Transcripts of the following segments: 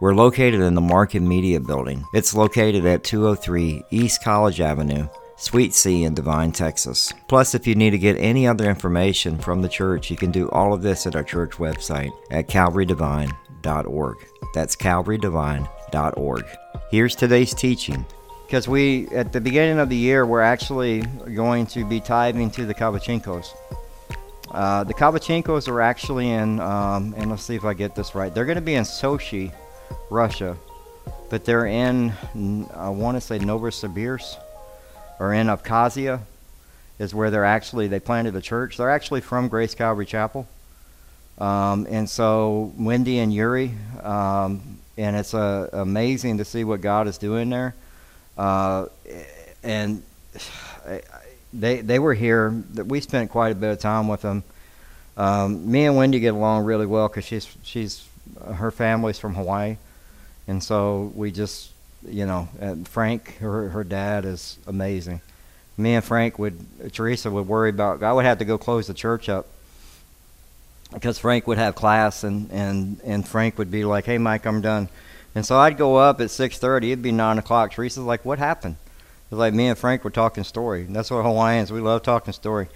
We're located in the Market Media Building. It's located at 203 East College Avenue, Suite C in Devine, Texas. Plus, if you need to get any other information from the church, you can do all of this at our church website at calvarydevine.org. That's calvarydevine.org. Here's today's teaching because we at the beginning of the year we're actually going to be tithing to the Kavachinkos. Uh, the Kavachinkos are actually in, um, and let's see if I get this right. They're going to be in Sochi, Russia, but they're in, I want to say Novosibirsk, or in Abkhazia, is where they're actually they planted a church. They're actually from Grace Calvary Chapel, um, and so Wendy and Yuri, um, and it's uh, amazing to see what God is doing there. Uh, and they they were here. We spent quite a bit of time with them. Um, me and Wendy get along really well because she's she's her family's from Hawaii, and so we just you know Frank her her dad is amazing. Me and Frank would Teresa would worry about I would have to go close the church up because Frank would have class and and and Frank would be like, "Hey Mike, I'm done." And so I'd go up at 6:30. It'd be nine o'clock. Teresa's like, "What happened?" It's like me and Frank were talking story. That's what Hawaiians we love talking story.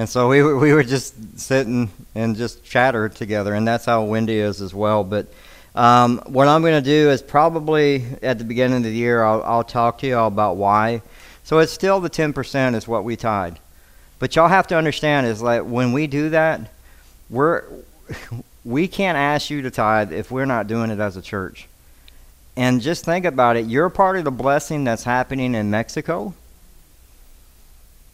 And so we were, we were just sitting and just chatter together, and that's how Wendy is as well. But um, what I'm going to do is probably at the beginning of the year I'll, I'll talk to you all about why. So it's still the 10% is what we tied. But y'all have to understand is like when we do that, we're we can't ask you to tithe if we're not doing it as a church. And just think about it. You're part of the blessing that's happening in Mexico.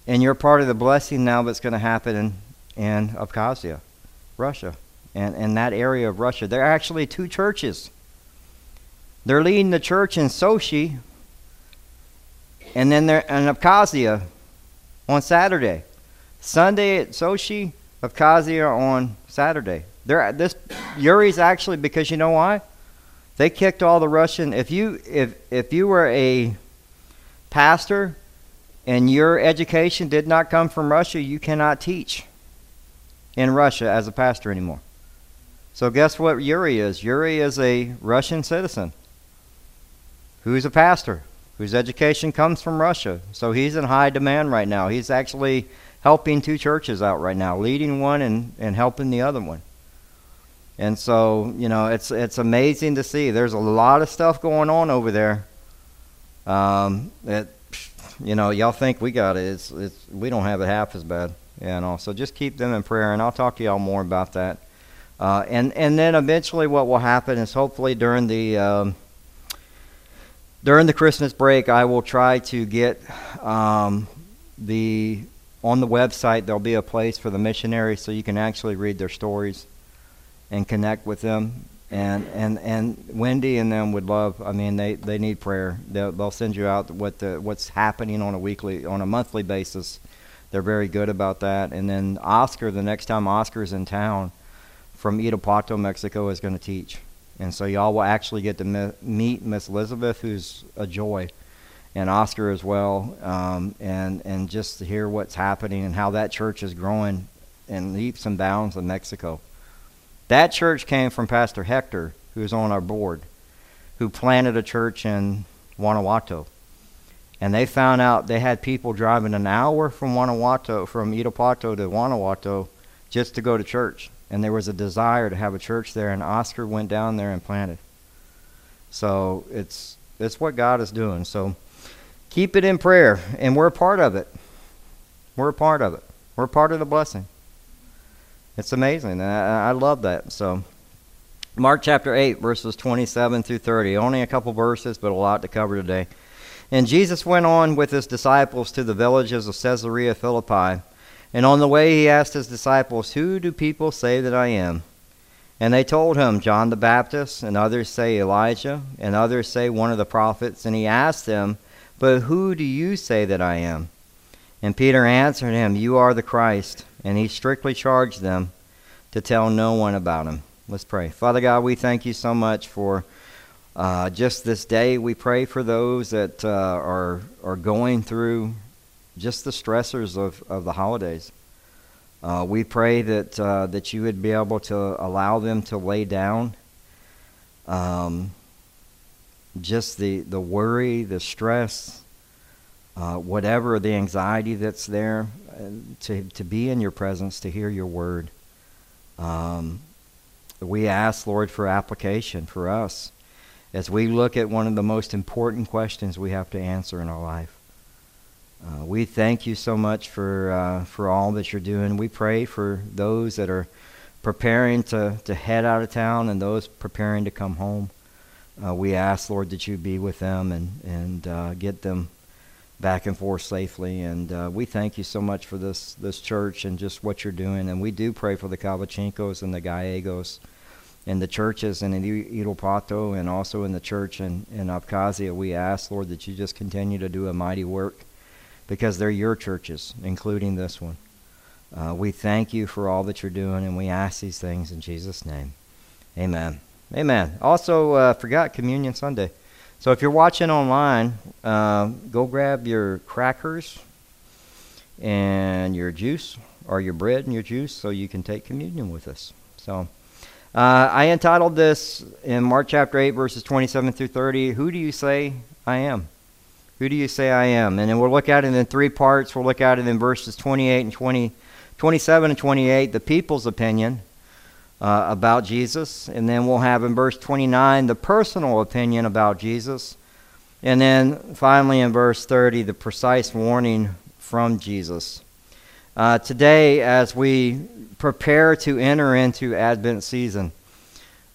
And you're part of the blessing now that's going to happen in, in Abkhazia, Russia, and, in that area of Russia. There are actually two churches. They're leading the church in Sochi, and then they're in Abkhazia on Saturday. Sunday at Sochi, Abkhazia on Saturday. They're, this Yuri's actually because you know why? They kicked all the Russian. If you if if you were a pastor and your education did not come from Russia, you cannot teach in Russia as a pastor anymore. So guess what Yuri is? Yuri is a Russian citizen who's a pastor whose education comes from Russia. So he's in high demand right now. He's actually helping two churches out right now, leading one and, and helping the other one. And so, you know, it's it's amazing to see. There's a lot of stuff going on over there. Um, it, you know, y'all think we got it. It's it's we don't have it half as bad. You know, so just keep them in prayer, and I'll talk to y'all more about that. Uh, and and then eventually, what will happen is hopefully during the um, during the Christmas break, I will try to get um, the on the website. There'll be a place for the missionaries, so you can actually read their stories and connect with them. And, and, and Wendy and them would love. I mean, they, they need prayer. They'll, they'll send you out what the what's happening on a weekly, on a monthly basis. They're very good about that. And then Oscar, the next time Oscar's in town, from Irapuato, Mexico, is going to teach. And so y'all will actually get to meet Miss Elizabeth, who's a joy, and Oscar as well, um, and and just to hear what's happening and how that church is growing in leaps and bounds in Mexico. That church came from Pastor Hector, who's on our board, who planted a church in Guanajuato. And they found out they had people driving an hour from Guanajuato, from Irapuato to Guanajuato, just to go to church. And there was a desire to have a church there, and Oscar went down there and planted. So it's it's what God is doing. So keep it in prayer, and we're a part of it. We're a part of it. We're part of the blessing. It's amazing. I, I love that. So, Mark chapter 8, verses 27 through 30. Only a couple verses, but a lot to cover today. And Jesus went on with his disciples to the villages of Caesarea Philippi. And on the way, he asked his disciples, Who do people say that I am? And they told him, John the Baptist, and others say Elijah, and others say one of the prophets. And he asked them, But who do you say that I am? And Peter answered him, You are the Christ. And he strictly charged them to tell no one about him. Let's pray. Father God, we thank you so much for uh, just this day. We pray for those that uh, are, are going through just the stressors of, of the holidays. Uh, we pray that uh, that you would be able to allow them to lay down um, just the the worry, the stress, uh, whatever the anxiety that's there, uh, to to be in your presence, to hear your word. Um, we ask, Lord, for application for us as we look at one of the most important questions we have to answer in our life. Uh, we thank you so much for uh, for all that you're doing. We pray for those that are preparing to, to head out of town and those preparing to come home. Uh, we ask, Lord, that you be with them and and uh, get them back and forth safely. And uh, we thank you so much for this this church and just what you're doing. And we do pray for the Kavachinkos and the Gallegos and the churches and in Irapuato and also in the church in, in Abkhazia. We ask, Lord, that you just continue to do a mighty work because they're your churches, including this one. Uh, we thank you for all that you're doing, and we ask these things in Jesus' name. Amen. Amen. Also, uh, forgot Communion Sunday. So if you're watching online, uh, go grab your crackers and your juice, or your bread and your juice, so you can take communion with us. So uh, I entitled this in Mark chapter 8, verses 27 through 30 Who do you say I am? Who do you say I am? And then we'll look at it in three parts. We'll look at it in verses 28 and 20, 27 and 28, the people's opinion uh, about Jesus. And then we'll have in verse 29 the personal opinion about Jesus. And then finally in verse 30, the precise warning from Jesus. Uh, today, as we prepare to enter into Advent season,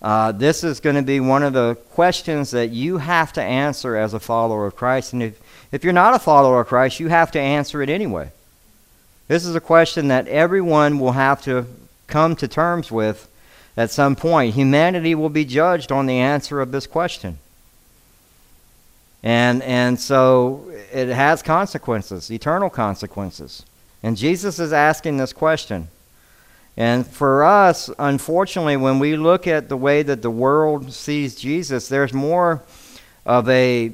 uh, this is going to be one of the questions that you have to answer as a follower of Christ. And if, if you're not a follower of Christ, you have to answer it anyway. This is a question that everyone will have to come to terms with at some point. Humanity will be judged on the answer of this question. And, and so it has consequences, eternal consequences. And Jesus is asking this question. And for us, unfortunately, when we look at the way that the world sees Jesus, there's more of a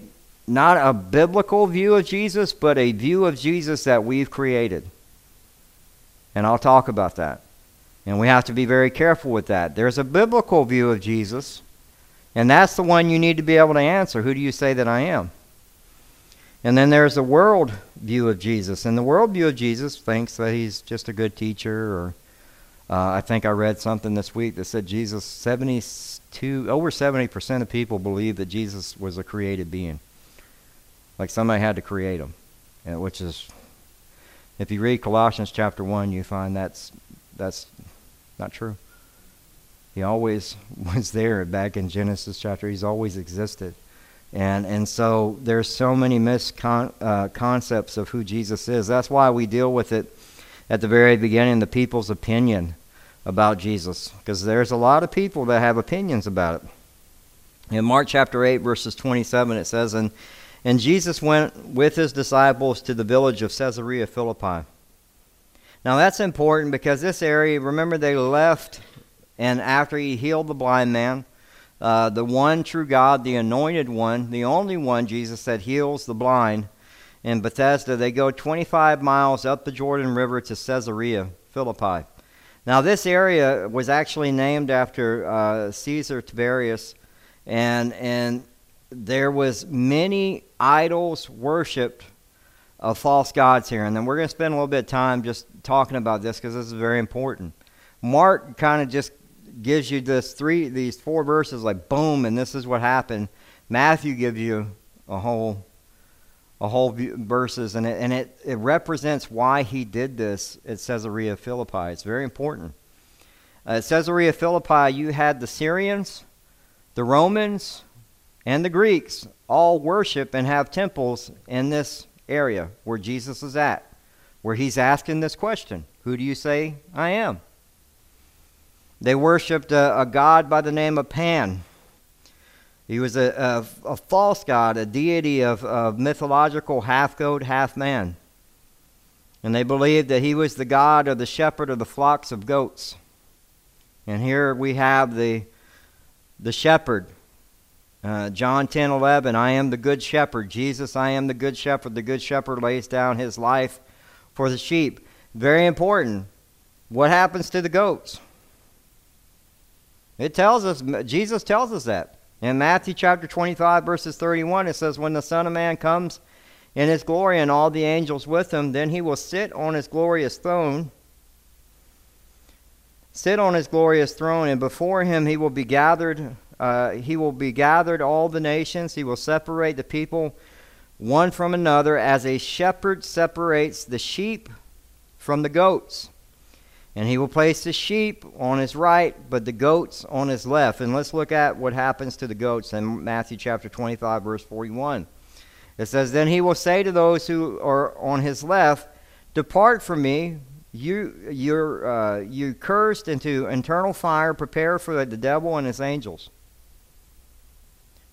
not a biblical view of Jesus, but a view of Jesus that we've created. And I'll talk about that. And we have to be very careful with that. There's a biblical view of Jesus, and that's the one you need to be able to answer. Who do you say that I am? And then there's the world view of Jesus. And the world view of Jesus thinks that he's just a good teacher or uh, I think I read something this week that said Jesus, 72, over 70% of people believe that Jesus was a created being. Like somebody had to create him, which is, if you read Colossians chapter 1, you find that's, that's not true. He always was there back in Genesis chapter. He's always existed. And, and so there's so many misconcepts uh, of who Jesus is. That's why we deal with it at the very beginning the people's opinion about Jesus, because there's a lot of people that have opinions about it. In Mark chapter 8, verses 27, it says, And, and Jesus went with his disciples to the village of Caesarea Philippi. Now that's important because this area, remember, they left, and after he healed the blind man, uh, the one true God, the anointed one, the only one, Jesus said, heals the blind in Bethesda, They go 25 miles up the Jordan River to Caesarea Philippi. Now, this area was actually named after uh, Caesar Tiberius, and and there was many idols worshipped of false gods here. And then we're going to spend a little bit of time just talking about this because this is very important. Mark kind of just gives you this three, these four verses, like boom, and this is what happened. Matthew gives you a whole a whole verses, and it, and it, it represents why he did this at Caesarea Philippi. It's very important. Uh, at Caesarea Philippi, you had the Syrians, the Romans, and the Greeks all worship and have temples in this area where Jesus is at, where he's asking this question Who do you say I am? They worshipped a, a god by the name of Pan. He was a, a, a false god, a deity of, of mythological half goat, half man. And they believed that he was the god or the shepherd of the flocks of goats. And here we have the, the shepherd. Uh, John 10 11, I am the good shepherd. Jesus, I am the good shepherd. The good shepherd lays down his life for the sheep. Very important. What happens to the goats? It tells us, Jesus tells us that. In Matthew chapter 25, verses 31, it says, When the Son of Man comes in his glory and all the angels with him, then he will sit on his glorious throne. Sit on his glorious throne, and before him he will be gathered. Uh, he will be gathered all the nations. He will separate the people one from another, as a shepherd separates the sheep from the goats. And he will place the sheep on his right, but the goats on his left. And let's look at what happens to the goats in Matthew chapter 25, verse 41. It says, Then he will say to those who are on his left, Depart from me, you, you're, uh, you cursed into eternal fire, prepare for the devil and his angels.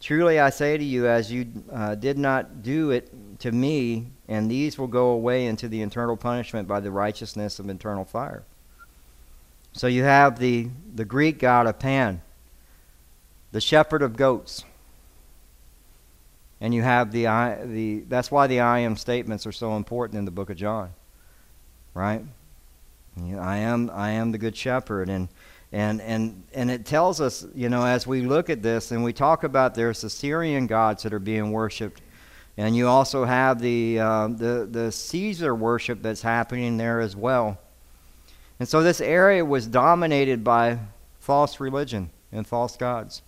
Truly I say to you, as you uh, did not do it to me, and these will go away into the eternal punishment by the righteousness of eternal fire. So you have the, the Greek god of Pan the shepherd of goats. And you have the, the that's why the I am statements are so important in the book of John. Right? I am I am the good shepherd and and and and it tells us, you know, as we look at this and we talk about there's the Syrian gods that are being worshipped, and you also have the uh, the the Caesar worship that's happening there as well. And so this area was dominated by false religion and false gods.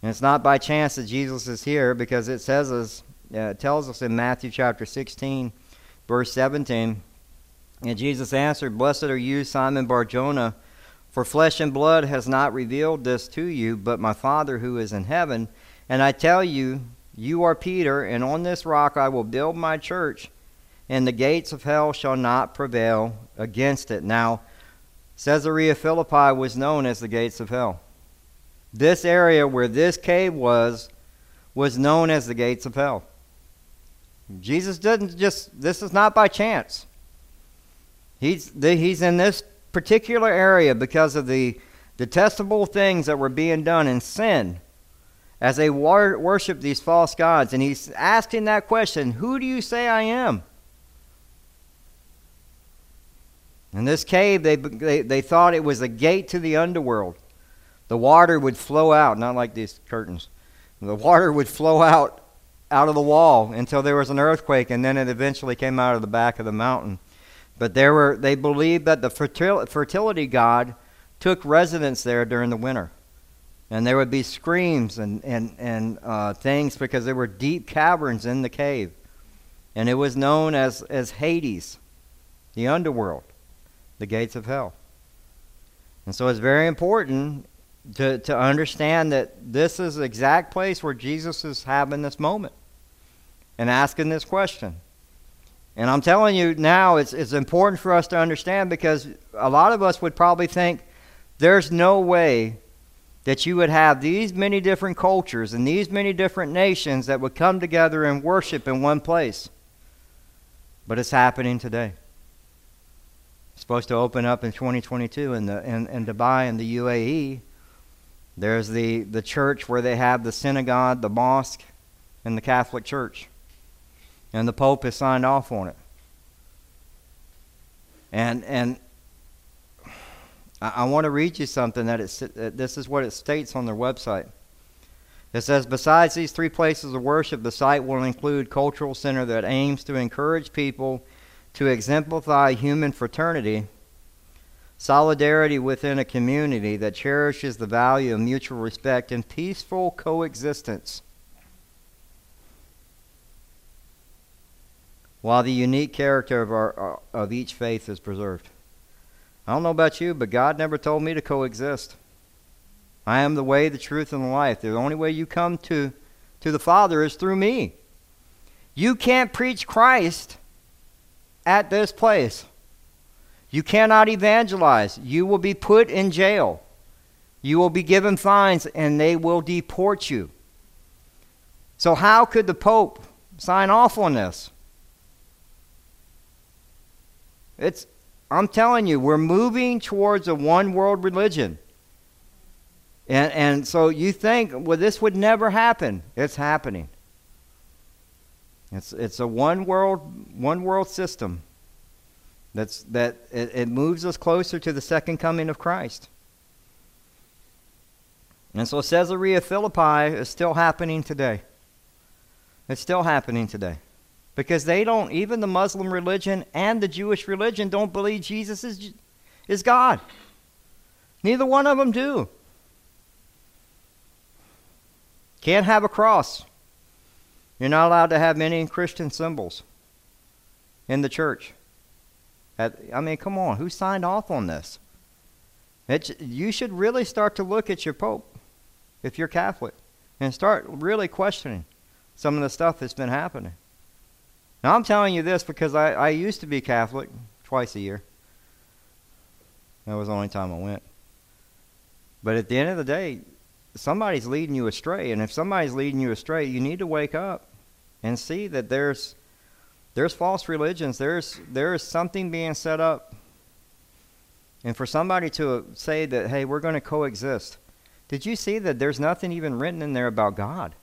And it's not by chance that Jesus is here because it says us, uh, tells us in Matthew chapter 16, verse 17, and Jesus answered, Blessed are you, Simon Barjona, for flesh and blood has not revealed this to you, but my Father who is in heaven. And I tell you, you are Peter, and on this rock I will build my church, and the gates of hell shall not prevail against it. Now, Caesarea Philippi was known as the gates of hell. This area where this cave was was known as the gates of hell. Jesus doesn't just, this is not by chance. He's, he's in this particular area because of the detestable things that were being done in sin as they war- worship these false gods. And he's asking that question Who do you say I am? In this cave, they, they, they thought it was a gate to the underworld. The water would flow out, not like these curtains. The water would flow out out of the wall until there was an earthquake, and then it eventually came out of the back of the mountain. But there were they believed that the fertility god took residence there during the winter. And there would be screams and, and, and uh, things because there were deep caverns in the cave. And it was known as, as Hades, the underworld, the gates of hell. And so it's very important to, to understand that this is the exact place where Jesus is having this moment and asking this question. And I'm telling you now, it's, it's important for us to understand because a lot of us would probably think there's no way that you would have these many different cultures and these many different nations that would come together and worship in one place. But it's happening today. It's supposed to open up in 2022 in, the, in, in Dubai and the UAE. There's the, the church where they have the synagogue, the mosque, and the Catholic Church. And the Pope has signed off on it. And, and I, I want to read you something that it, this is what it states on their website. It says, besides these three places of worship, the site will include cultural center that aims to encourage people to exemplify human fraternity solidarity within a community that cherishes the value of mutual respect and peaceful coexistence. While the unique character of, our, of each faith is preserved. I don't know about you, but God never told me to coexist. I am the way, the truth, and the life. The only way you come to, to the Father is through me. You can't preach Christ at this place. You cannot evangelize. You will be put in jail. You will be given fines and they will deport you. So, how could the Pope sign off on this? It's, I'm telling you, we're moving towards a one world religion. And, and so you think, well, this would never happen. It's happening. It's, it's a one world, one world system. That's, that it, it moves us closer to the second coming of Christ. And so Caesarea Philippi is still happening today. It's still happening today. Because they don't, even the Muslim religion and the Jewish religion don't believe Jesus is, is God. Neither one of them do. Can't have a cross. You're not allowed to have many Christian symbols in the church. I mean, come on, who signed off on this? You should really start to look at your Pope, if you're Catholic, and start really questioning some of the stuff that's been happening. Now, I'm telling you this because I, I used to be Catholic twice a year. That was the only time I went. But at the end of the day, somebody's leading you astray. And if somebody's leading you astray, you need to wake up and see that there's there's false religions. There's there is something being set up. And for somebody to say that, hey, we're going to coexist, did you see that there's nothing even written in there about God?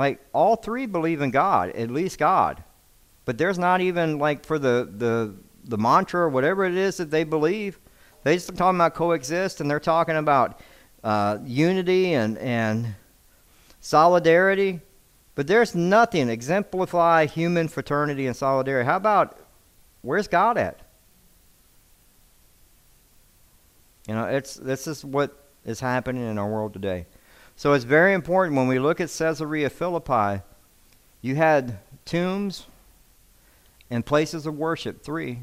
Like all three believe in God, at least God. But there's not even like for the the the mantra or whatever it is that they believe. They just talking about coexist and they're talking about uh, unity and and solidarity. But there's nothing exemplify human fraternity and solidarity. How about where's God at? You know, it's this is what is happening in our world today. So it's very important when we look at Caesarea Philippi, you had tombs and places of worship, three,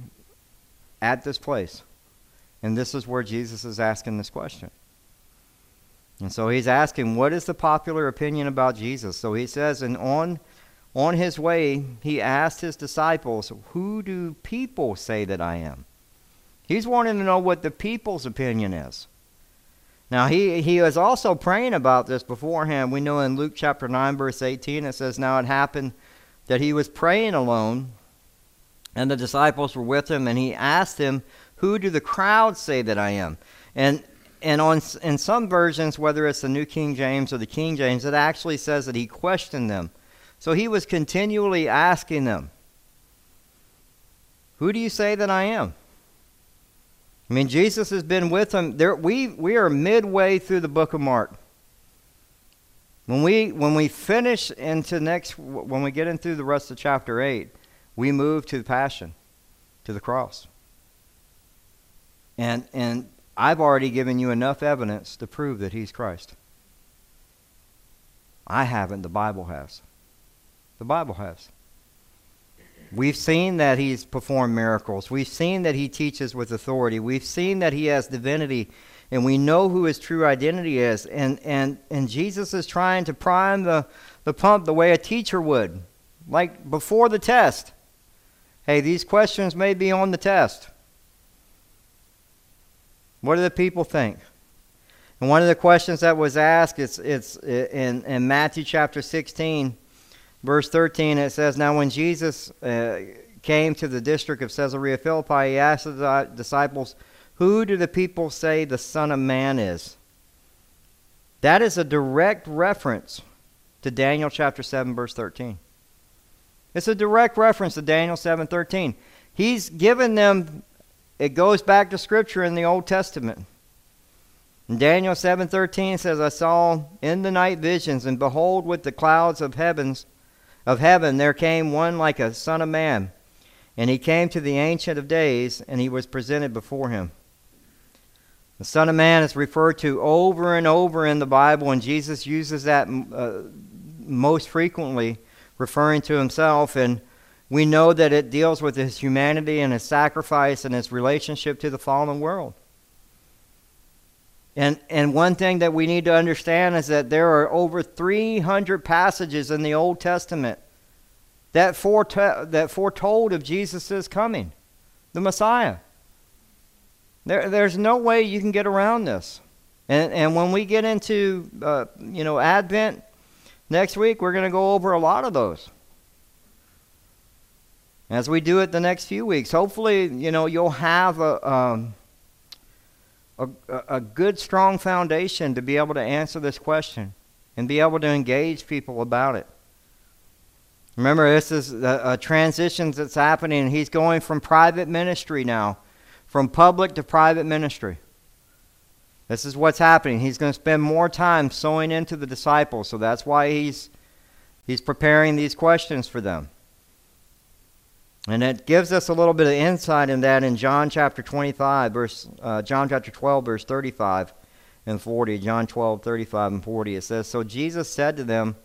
at this place. And this is where Jesus is asking this question. And so he's asking, what is the popular opinion about Jesus? So he says, and on, on his way, he asked his disciples, Who do people say that I am? He's wanting to know what the people's opinion is. Now, he, he was also praying about this beforehand. We know in Luke chapter 9, verse 18, it says, Now it happened that he was praying alone, and the disciples were with him, and he asked them, Who do the crowd say that I am? And and on in some versions, whether it's the New King James or the King James, it actually says that he questioned them. So he was continually asking them, "Who do you say that I am?" I mean, Jesus has been with them. There, we we are midway through the book of Mark. When we when we finish into next when we get into the rest of chapter eight, we move to the passion, to the cross. And and I've already given you enough evidence to prove that he's Christ. I haven't, the Bible has. The Bible has. We've seen that he's performed miracles. We've seen that he teaches with authority. We've seen that he has divinity, and we know who his true identity is. And, and, and Jesus is trying to prime the, the pump the way a teacher would, like before the test. Hey, these questions may be on the test. What do the people think? And one of the questions that was asked, is it's, it's in, in Matthew chapter 16, verse 13, it says, Now when Jesus uh, came to the district of Caesarea Philippi, he asked the disciples, Who do the people say the Son of Man is? That is a direct reference to Daniel chapter 7, verse 13. It's a direct reference to Daniel 7:13. He's given them it goes back to scripture in the Old Testament. Daniel 7:13 says, "I saw in the night visions, and behold, with the clouds of heavens, of heaven, there came one like a son of man, And he came to the Ancient of Days, and he was presented before him. The Son of Man is referred to over and over in the Bible, and Jesus uses that uh, most frequently, referring to himself. And we know that it deals with his humanity and his sacrifice and his relationship to the fallen world. And, and one thing that we need to understand is that there are over 300 passages in the Old Testament that, forete- that foretold of Jesus' coming, the Messiah. There, there's no way you can get around this. And, and when we get into, uh, you know, Advent next week, we're going to go over a lot of those. As we do it the next few weeks, hopefully, you know, you'll have a, um, a, a good, strong foundation to be able to answer this question and be able to engage people about it. Remember, this is a, a transition that's happening. He's going from private ministry now, from public to private ministry. This is what's happening. He's going to spend more time sowing into the disciples, so that's why he's he's preparing these questions for them. And it gives us a little bit of insight in that in John chapter 25, verse, uh, John chapter 12, verse 35 and 40. John 12, 35 and 40. It says, So Jesus said to them,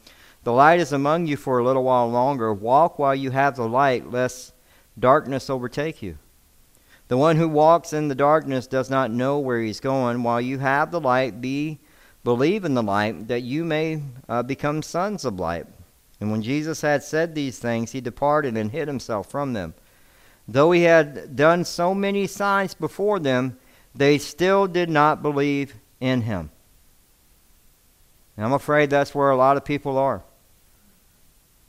The light is among you for a little while longer. Walk while you have the light, lest darkness overtake you. The one who walks in the darkness does not know where he's going. While you have the light, be believe in the light, that you may uh, become sons of light. And when Jesus had said these things, he departed and hid himself from them. Though he had done so many signs before them, they still did not believe in him. And I'm afraid that's where a lot of people are.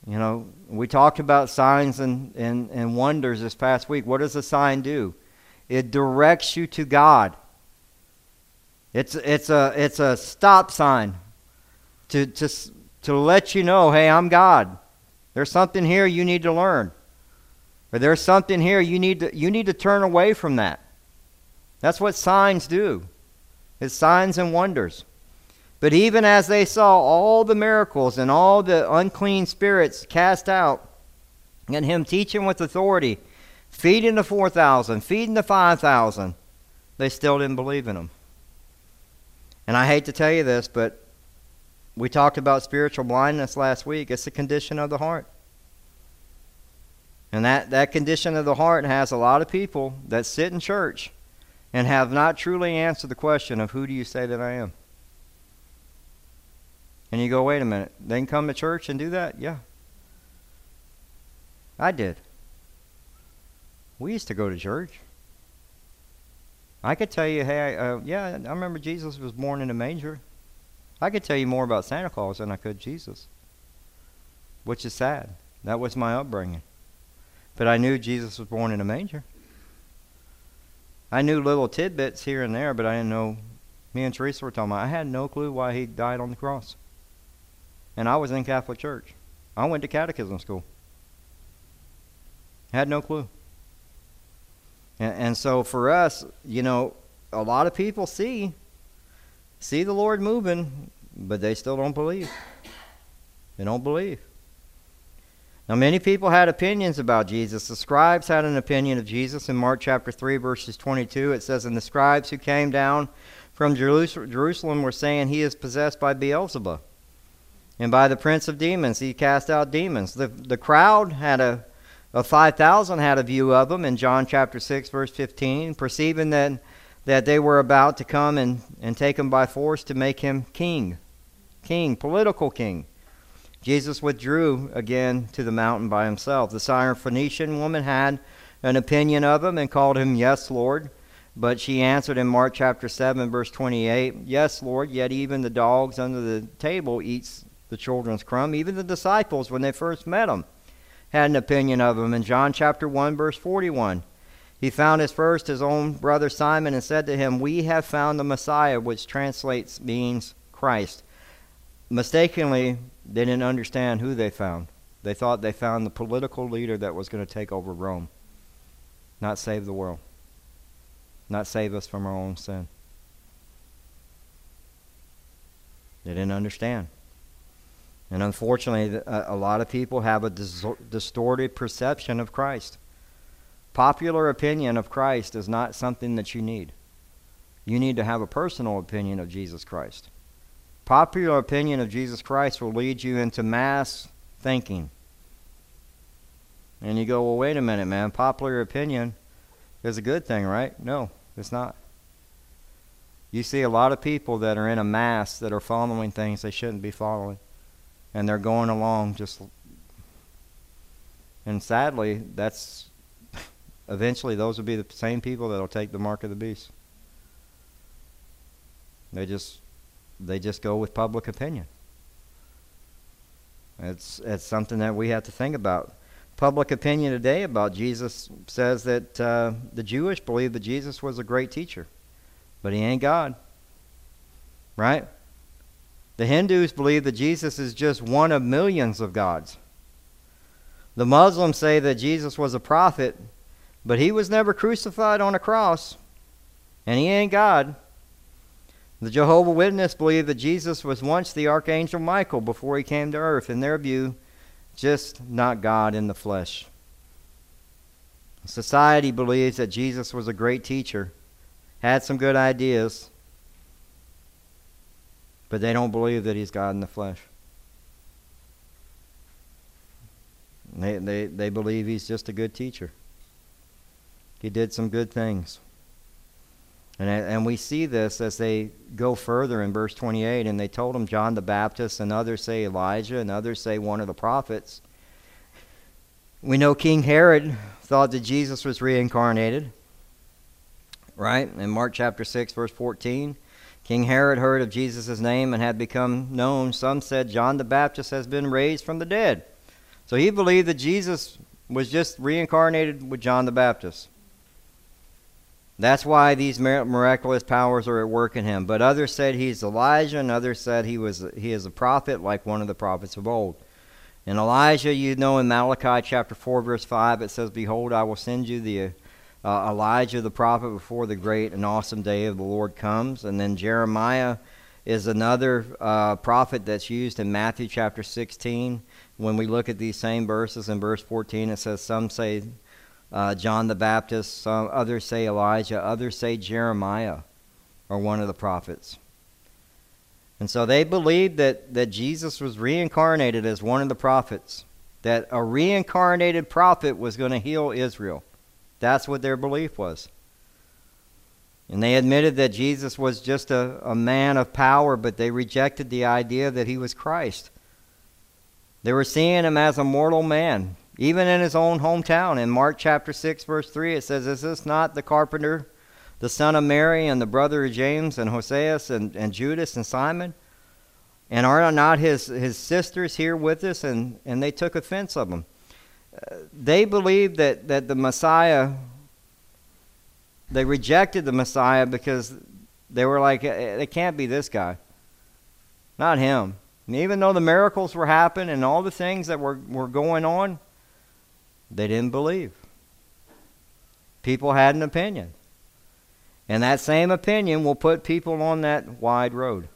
You know, we talked about signs and, and, and wonders this past week. What does a sign do? It directs you to God. It's, it's, a, it's a stop sign to, to, to let you know, hey, I'm God. There's something here you need to learn. Or there's something here you need to, you need to turn away from that. That's what signs do. It's signs and wonders. But even as they saw all the miracles and all the unclean spirits cast out, and him teaching with authority, feeding the 4,000, feeding the 5,000, they still didn't believe in him. And I hate to tell you this, but we talked about spiritual blindness last week. It's a condition of the heart. And that, that condition of the heart has a lot of people that sit in church and have not truly answered the question of who do you say that I am? And you go, wait a minute, they can come to church and do that? Yeah. I did. We used to go to church. I could tell you, hey, uh, yeah, I remember Jesus was born in a manger. I could tell you more about Santa Claus than I could Jesus, which is sad. That was my upbringing. But I knew Jesus was born in a manger. I knew little tidbits here and there, but I didn't know. Me and Teresa were talking about. I had no clue why he died on the cross. And I was in Catholic church. I went to catechism school. Had no clue. And, and so for us, you know, a lot of people see see the Lord moving, but they still don't believe. They don't believe. Now, many people had opinions about Jesus. The scribes had an opinion of Jesus in Mark chapter 3, verses 22. It says, And the scribes who came down from Jerusalem were saying, He is possessed by Beelzebub. And by the prince of demons, he cast out demons. The, the crowd had a, a 5,000 had a view of him in John chapter 6, verse 15, perceiving that that they were about to come and, and take him by force to make him king. King, political king. Jesus withdrew again to the mountain by himself. The Syrophoenician woman had an opinion of him and called him, Yes, Lord. But she answered in Mark chapter 7, verse 28, Yes, Lord, yet even the dogs under the table eats the children's crumb. Even the disciples, when they first met him, had an opinion of him. In John chapter 1, verse 41, he found his first his own brother Simon and said to him, We have found the Messiah, which translates means Christ. Mistakenly, they didn't understand who they found. They thought they found the political leader that was going to take over Rome, not save the world, not save us from our own sin. They didn't understand. And unfortunately, uh, a lot of people have a distorted perception of Christ. Popular opinion of Christ is not something that you need. You need to have a personal opinion of Jesus Christ. Popular opinion of Jesus Christ will lead you into mass thinking. And you go, well, wait a minute, man. Popular opinion is a good thing, right? No, it's not. You see a lot of people that are in a mass that are following things they shouldn't be following. And they're going along just. And sadly, that's. Eventually, those will be the same people that'll take the mark of the beast. They just. They just go with public opinion. It's, it's something that we have to think about. Public opinion today about Jesus says that uh, the Jewish believe that Jesus was a great teacher but he ain't God. Right? The Hindus believe that Jesus is just one of millions of gods. The Muslims say that Jesus was a prophet, but he was never crucified on a cross, and he ain't God. The Jehovah Witness believe that Jesus was once the archangel Michael before he came to earth. In their view, just not God in the flesh. Society believes that Jesus was a great teacher, had some good ideas, but they don't believe that he's God in the flesh. They, they, they believe he's just a good teacher. He did some good things. And, and we see this as they go further in verse 28, and they told him John the Baptist, and others say Elijah, and others say one of the prophets. We know King Herod thought that Jesus was reincarnated right? In Mark chapter 6, verse 14, King Herod heard of Jesus' name and had become known. Some said John the Baptist has been raised from the dead. So he believed that Jesus was just reincarnated with John the Baptist. That's why these miraculous powers are at work in him. But others said he's Elijah, and others said he was he is a prophet like one of the prophets of old. And Elijah, you know in Malachi chapter 4, verse 5, it says, Behold, I will send you the uh, Elijah the prophet before the great and awesome day of the Lord comes. And then Jeremiah is another uh, prophet that's used in Matthew chapter 16. When we look at these same verses in verse 14, it says, Some say uh, John the Baptist, some others say Elijah, others say Jeremiah or one of the prophets. And so they believed that, that Jesus was reincarnated as one of the prophets, that a reincarnated prophet was going to heal Israel. That's what their belief was. And they admitted that Jesus was just a, a man of power, but they rejected the idea that he was Christ. They were seeing him as a mortal man, even in his own hometown. In Mark chapter 6, verse 3, it says, Is this not the carpenter, the son of Mary, and the brother of James, and Hoseas, and, and Judas, and Simon? And are not his, his sisters here with us? And, and they took offense of him uh, they believed that, that the Messiah, they rejected the Messiah because they were like, eh, eh, it can't be this guy, not him. And even though the miracles were happening and all the things that were, were going on, they didn't believe. People had an opinion. And that same opinion will put people on that wide road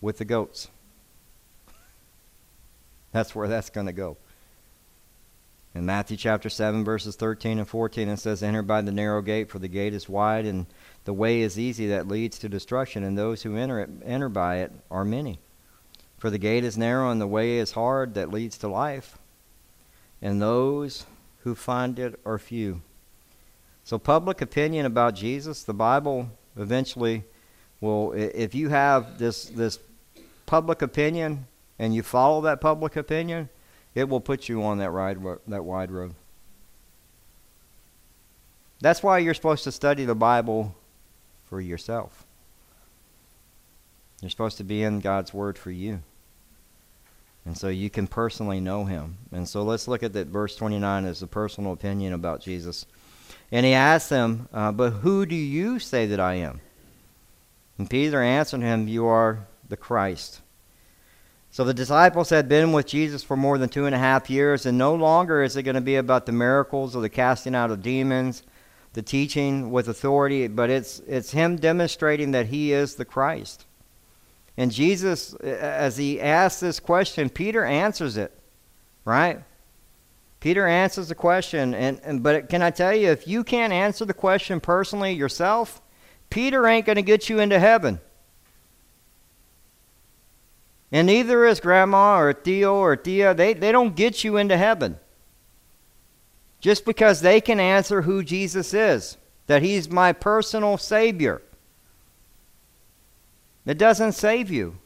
with the goats. That's where that's going to go. In Matthew chapter 7, verses 13 and 14, it says, Enter by the narrow gate, for the gate is wide, and the way is easy that leads to destruction, and those who enter, it, enter by it are many. For the gate is narrow, and the way is hard that leads to life, and those who find it are few. So, public opinion about Jesus, the Bible eventually will, if you have this, this public opinion and you follow that public opinion, it will put you on that ride that wide road. That's why you're supposed to study the Bible for yourself. You're supposed to be in God's Word for you. And so you can personally know Him. And so let's look at that verse 29 as a personal opinion about Jesus. And he asked them, uh, But who do you say that I am? And Peter answered him, You are the Christ. So the disciples had been with Jesus for more than two and a half years, and no longer is it going to be about the miracles or the casting out of demons, the teaching with authority, but it's, it's him demonstrating that he is the Christ. And Jesus, as he asks this question, Peter answers it, right? Peter answers the question, and, and but can I tell you, if you can't answer the question personally yourself, Peter ain't going to get you into heaven. And neither is grandma or Theo or Tia. They, they don't get you into heaven. Just because they can answer who Jesus is, that he's my personal Savior. It doesn't save you.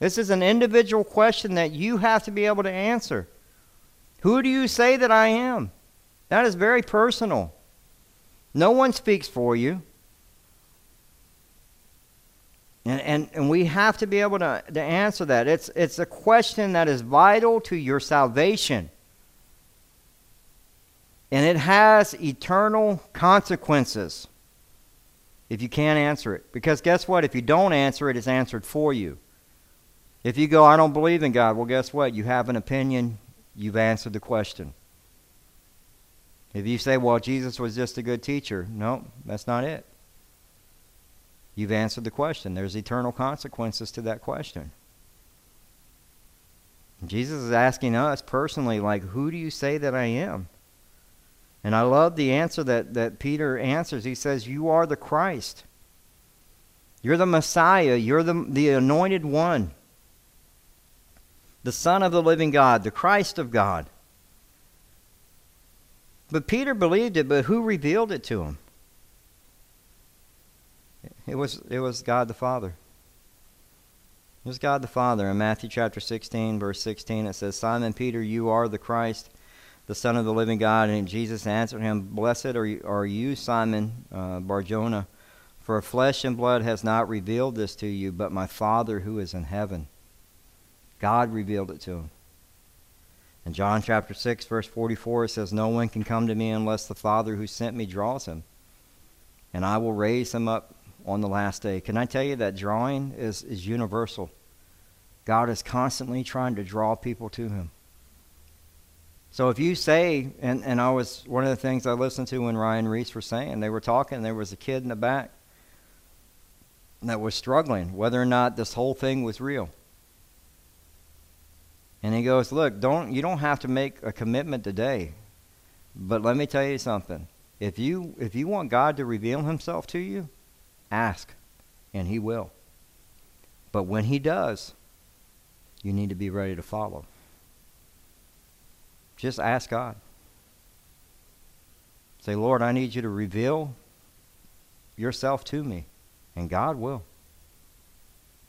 This is an individual question that you have to be able to answer. Who do you say that I am? That is very personal. No one speaks for you. And, and, and we have to be able to, to answer that. It's, it's a question that is vital to your salvation. And it has eternal consequences if you can't answer it. Because guess what? If you don't answer it, it's answered for you. If you go, I don't believe in God, well, guess what? You have an opinion, you've answered the question. If you say, well, Jesus was just a good teacher, no, that's not it. You've answered the question. There's eternal consequences to that question. Jesus is asking us personally, like, who do you say that I am? And I love the answer that, that Peter answers. He says, You are the Christ. You're the Messiah. You're the, the anointed one. The Son of the living God, the Christ of God. But Peter believed it, but who revealed it to him? It was, it was God the Father. It was God the Father. In Matthew chapter 16, verse 16, it says, Simon Peter, you are the Christ, the Son of the living God. And Jesus answered him, Blessed are you, are you Simon uh, Barjona, for flesh and blood has not revealed this to you, but my Father who is in heaven. God revealed it to him. In John chapter 6, verse 44, it says, No one can come to me unless the Father who sent me draws him, and I will raise him up on the last day. Can I tell you that drawing is, is universal? God is constantly trying to draw people to Him. So if you say, and, and I was, one of the things I listened to when Ryan Reese was saying, they were talking, there was a kid in the back that was struggling whether or not this whole thing was real. And he goes, Look, don't you don't have to make a commitment today. But let me tell you something. If you if you want God to reveal himself to you, Ask, and He will. But when He does, you need to be ready to follow. Just ask God. Say, Lord, I need you to reveal yourself to me, and God will.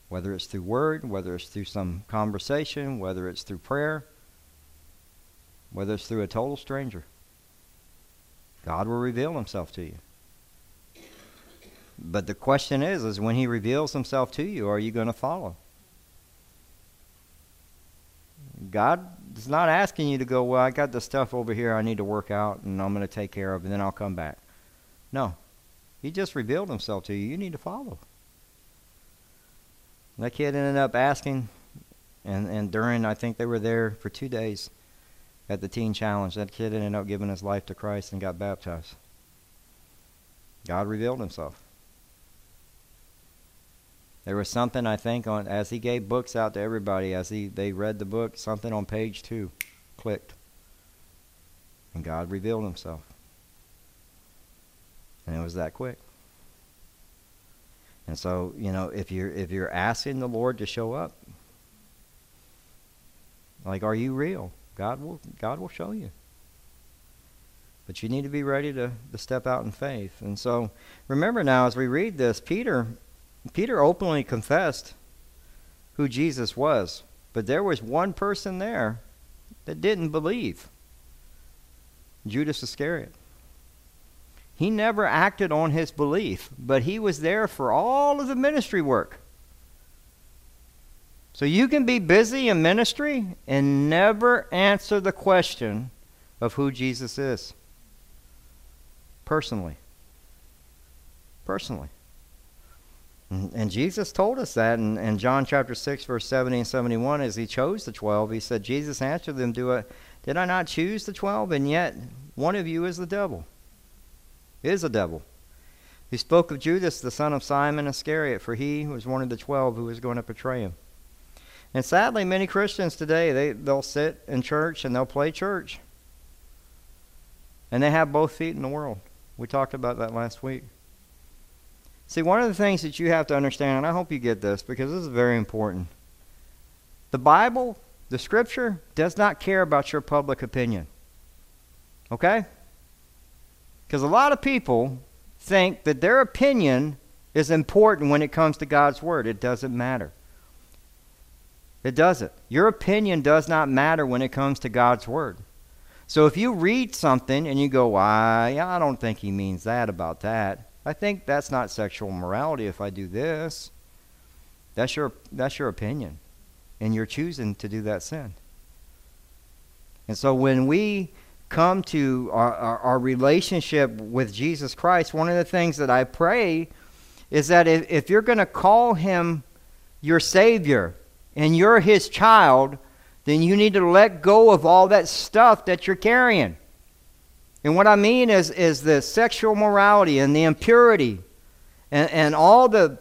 Whether it's through word, whether it's through some conversation, whether it's through prayer, whether it's through a total stranger, God will reveal himself to you. But the question is, is when he reveals himself to you, are you going to follow? God is not asking you to go, well, I got the stuff over here I need to work out and I'm going to take care of and then I'll come back. No. He just revealed himself to you. You need to follow. That kid ended up asking, and, and during, I think they were there for two days at the Teen Challenge. That kid ended up giving his life to Christ and got baptized. God revealed himself. There was something I think on as he gave books out to everybody as he they read the book, something on page two clicked. And God revealed himself. And it was that quick. And so, you know, if you're if you're asking the Lord to show up, like are you real? God will God will show you. But you need to be ready to, to step out in faith. And so remember now as we read this, Peter Peter openly confessed who Jesus was, but there was one person there that didn't believe Judas Iscariot. He never acted on his belief, but he was there for all of the ministry work. So you can be busy in ministry and never answer the question of who Jesus is. Personally. Personally. Mm-hmm. And Jesus told us that in, in, John chapter 6, verse 70 and 71, as he chose the twelve, he said, Jesus answered them, Do I, Did I not choose the twelve? And yet one of you is the devil. Is a devil. He spoke of Judas, the son of Simon Iscariot, for he was one of the twelve who was going to betray him. And sadly, many Christians today, they, they'll sit in church and they'll play church. And they have both feet in the world. We talked about that last week. See, one of the things that you have to understand, and I hope you get this because this is very important. The Bible, the Scripture, does not care about your public opinion. Okay? Because a lot of people think that their opinion is important when it comes to God's Word. It doesn't matter. It doesn't. Your opinion does not matter when it comes to God's Word. So if you read something and you go, why, I don't think he means that about that. I think that's not sexual morality if I do this. That's your, that's your opinion. And you're choosing to do that sin. And so when we come to our, our, our, relationship with Jesus Christ, one of the things that I pray is that if, if you're going to call him your Savior and you're his child, then you need to let go of all that stuff that you're carrying. And what I mean is, is the sexual morality and the impurity and, and all the,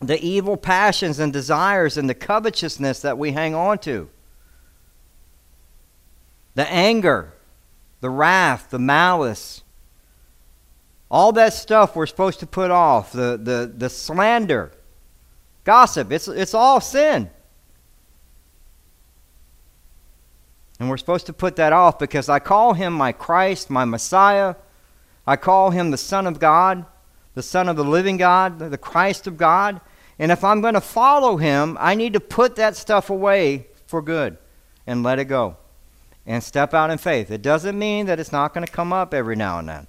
the evil passions and desires and the covetousness that we hang on to. The anger, the wrath, the malice, all that stuff we're supposed to put off, the, the, the slander, gossip, it's, it's all sin. And we're supposed to put that off because I call him my Christ, my Messiah. I call him the Son of God, the Son of the living God, the Christ of God. And if I'm going to follow him, I need to put that stuff away for good and let it go and step out in faith. It doesn't mean that it's not going to come up every now and then.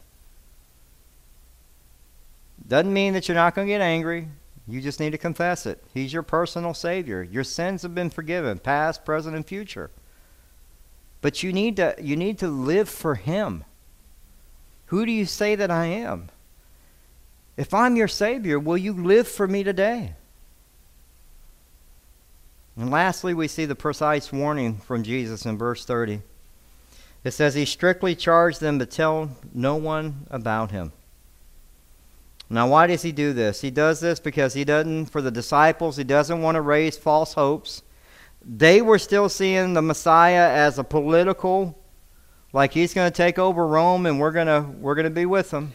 Doesn't mean that you're not going to get angry. You just need to confess it. He's your personal Savior. Your sins have been forgiven, past, present, and future. But you need to you need to live for him. Who do you say that I am? If I'm your savior, will you live for me today? And lastly, we see the precise warning from Jesus in verse 30. It says, He strictly charged them to tell no one about him. Now, why does he do this? He does this because he doesn't, for the disciples, he doesn't want to raise false hopes. They were still seeing the Messiah as a political, like he's going to take over Rome and we're going to we're going to be with him.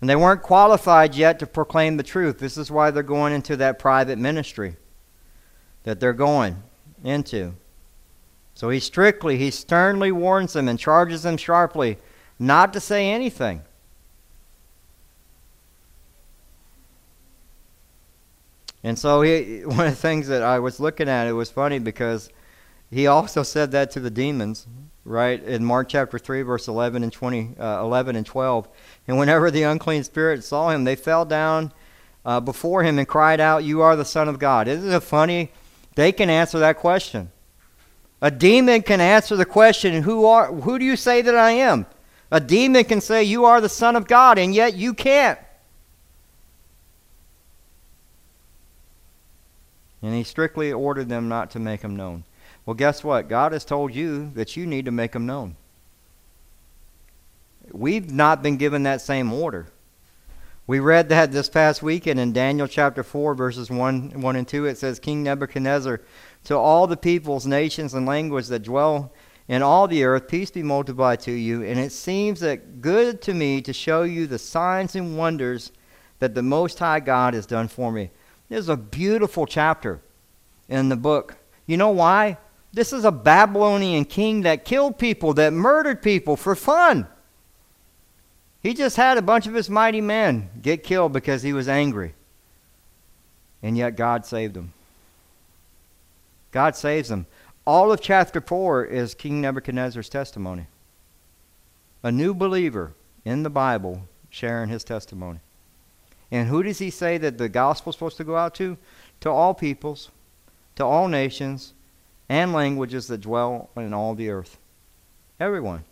And they weren't qualified yet to proclaim the truth. This is why they're going into that private ministry that they're going into. So he strictly, he sternly warns them and charges them sharply not to say anything. And so he, one of the things that I was looking at, it was funny because he also said that to the demons, right? In Mark chapter 3, verse 11 and 20, uh, 11 and 12. And whenever the unclean spirits saw him, they fell down uh, before him and cried out, You are the Son of God. Isn't it funny? They can answer that question. A demon can answer the question, Who, are, who do you say that I am? A demon can say, You are the Son of God, and yet you can't. And he strictly ordered them not to make them known. Well, guess what? God has told you that you need to make them known. We've not been given that same order. We read that this past weekend in Daniel chapter 4, verses 1, 1 and 2. It says, King Nebuchadnezzar, to all the peoples, nations, and languages that dwell in all the earth, peace be multiplied to you. And it seems that good to me to show you the signs and wonders that the Most High God has done for me. This is a beautiful chapter in the book. You know why? This is a Babylonian king that killed people, that murdered people for fun. He just had a bunch of his mighty men get killed because he was angry. And yet God saved them. God saves them. All of chapter 4 is King Nebuchadnezzar's testimony. A new believer in the Bible sharing his testimony. And who does he say that the gospel is supposed to go out to? To all peoples, to all nations, and languages that dwell in all the earth. Everyone.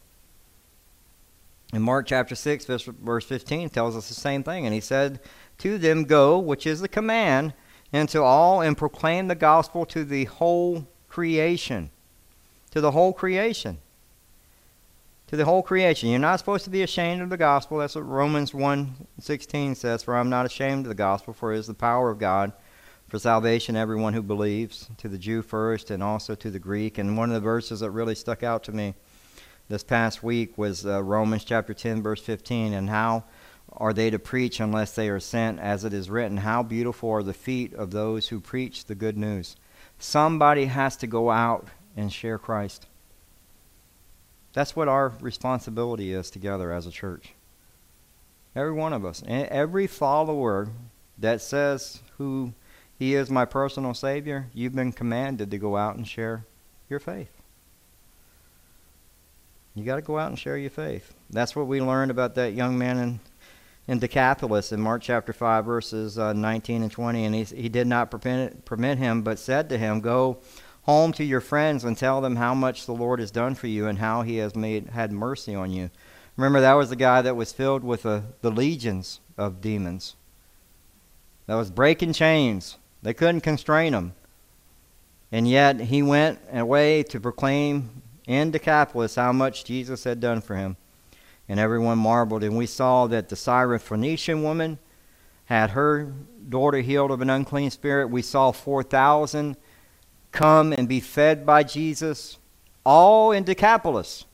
In Mark chapter 6, verse 15 tells us the same thing. And he said, To them go, which is the command, into all and proclaim the gospel to the whole creation. To the whole creation to the whole creation. You're not supposed to be ashamed of the gospel. That's what Romans 1:16 says, "For I'm not ashamed of the gospel, for it is the power of God for salvation everyone who believes, to the Jew first and also to the Greek." And one of the verses that really stuck out to me this past week was uh, Romans chapter 10, verse 15. And how are they to preach unless they are sent? As it is written, How beautiful are the feet of those who preach the good news. Somebody has to go out and share Christ. That's what our responsibility is together as a church. Every one of us. Every follower that says who he is my personal Savior, you've been commanded to go out and share your faith. You got to go out and share your faith. That's what we learned about that young man in, in Decapolis in Mark chapter 5, verses uh, 19 and 20. And he, he did not permit, permit him, but said to him, Go home to your friends and tell them how much the Lord has done for you and how he has made had mercy on you. Remember, that was the guy that was filled with the, the legions of demons. That was breaking chains. They couldn't constrain him. And yet he went away to proclaim in Decapolis how much Jesus had done for him. And everyone marveled. And we saw that the Syrophoenician woman had her daughter healed of an unclean spirit. We saw 4,000 come and be fed by Jesus, all in Decapolis.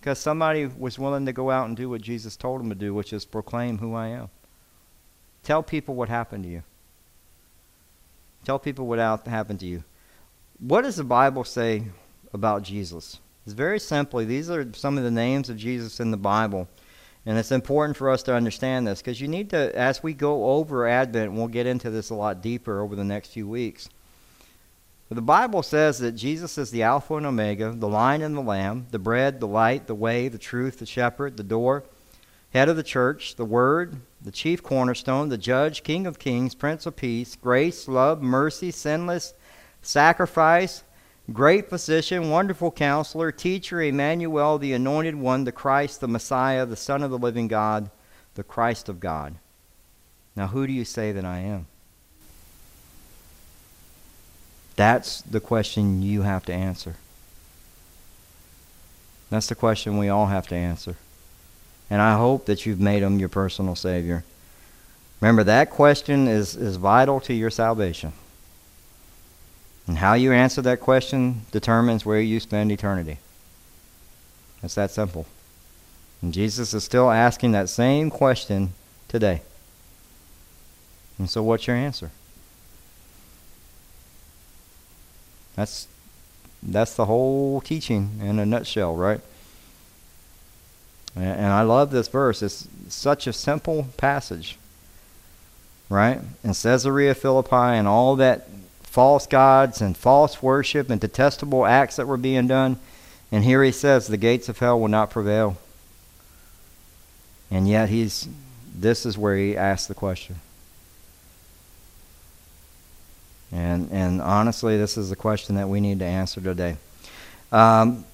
Because somebody was willing to go out and do what Jesus told them to do, which is proclaim who I am. Tell people what happened to you. Tell people what happened to you. What does the Bible say about Jesus? It's very simply, these are some of the names of Jesus in the Bible. And it's important for us to understand this because you need to, as we go over Advent, we'll get into this a lot deeper over the next few weeks. But the Bible says that Jesus is the Alpha and Omega, the lion and the lamb, the bread, the light, the way, the truth, the shepherd, the door, head of the church, the word, the chief cornerstone, the judge, king of kings, prince of peace, grace, love, mercy, sinless, sacrifice, great physician, wonderful counselor, teacher, Emmanuel, the anointed one, the Christ, the Messiah, the Son of the living God, the Christ of God. Now, who do you say that I am? That's the question you have to answer. That's the question we all have to answer. And I hope that you've made him your personal Savior. Remember, that question is, is vital to your salvation. And how you answer that question determines where you spend eternity. It's that simple. And Jesus is still asking that same question today. And so, what's your answer? That's that's the whole teaching in a nutshell, right? And, and I love this verse. It's such a simple passage, right? In Caesarea Philippi and all that false gods and false worship and detestable acts that were being done. And here he says, the gates of hell will not prevail. And yet he's this is where he asks the question. And and honestly, this is the question that we need to answer today. Um,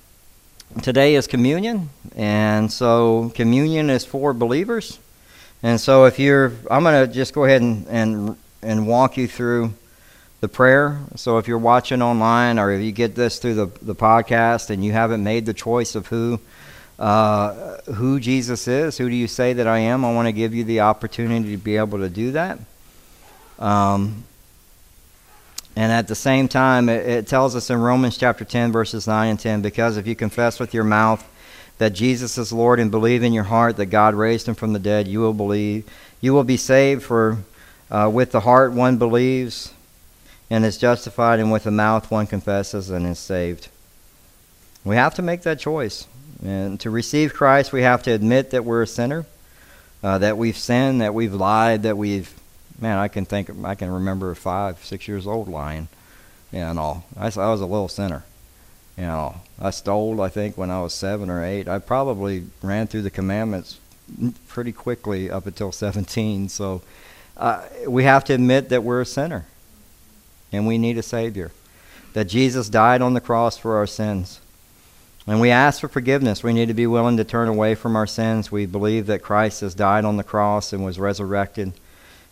today is communion, and so communion is for believers. And so if you're, I'm going to just go ahead and, and and walk you through the prayer. So if you're watching online or if you get this through the, the podcast and you haven't made the choice of who uh, who Jesus is, who do you say that I am? I want to give you the opportunity to be able to do that. Um, and at the same time, it, it tells us in Romans chapter 10, verses 9 and 10, because if you confess with your mouth that Jesus is Lord and believe in your heart that God raised him from the dead, you will believe, you will be saved. For uh, with the heart one believes and is justified, and with the mouth one confesses and is saved. We have to make that choice. And to receive Christ, we have to admit that we're a sinner, uh, that we've sinned, that we've lied, that we've, man, I can think, I can remember five, six years old lying, you know. I, I was a little sinner. You know, I stole, I think, when I was seven or eight. I probably ran through the commandments pretty quickly up until 17. So uh, we have to admit that we're a sinner and we need a Savior. That Jesus died on the cross for our sins. And we ask for forgiveness. We need to be willing to turn away from our sins. We believe that Christ has died on the cross and was resurrected.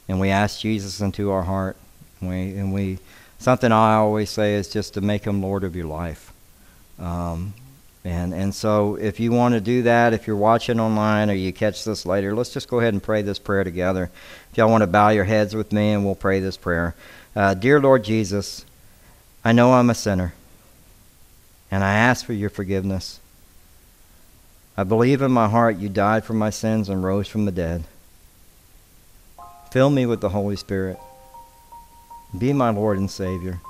And we ask Jesus into our heart. And we, and we something I always say is just to make him Lord of your life. Um, and, and so if you want to do that, if you're watching online or you catch this later, let's just go ahead and pray this prayer together. If y'all want to bow your heads with me and we'll pray this prayer. Uh, Dear Lord Jesus, I know I'm a sinner. and I ask for your forgiveness. I believe in my heart you died for my sins and rose from the dead. Fill me with the Holy Spirit. Be my Lord and Savior.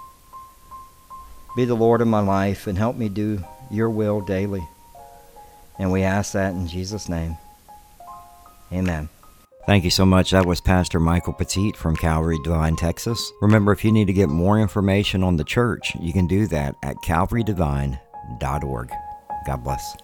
Be the Lord of my life and help me do your will daily. And we ask that in Jesus' name. Amen. Thank you so much. That was Pastor Michael Petit from Calvary Devine, Texas. Remember, if you need to get more information on the church, you can do that at calvarydevine.org. God bless.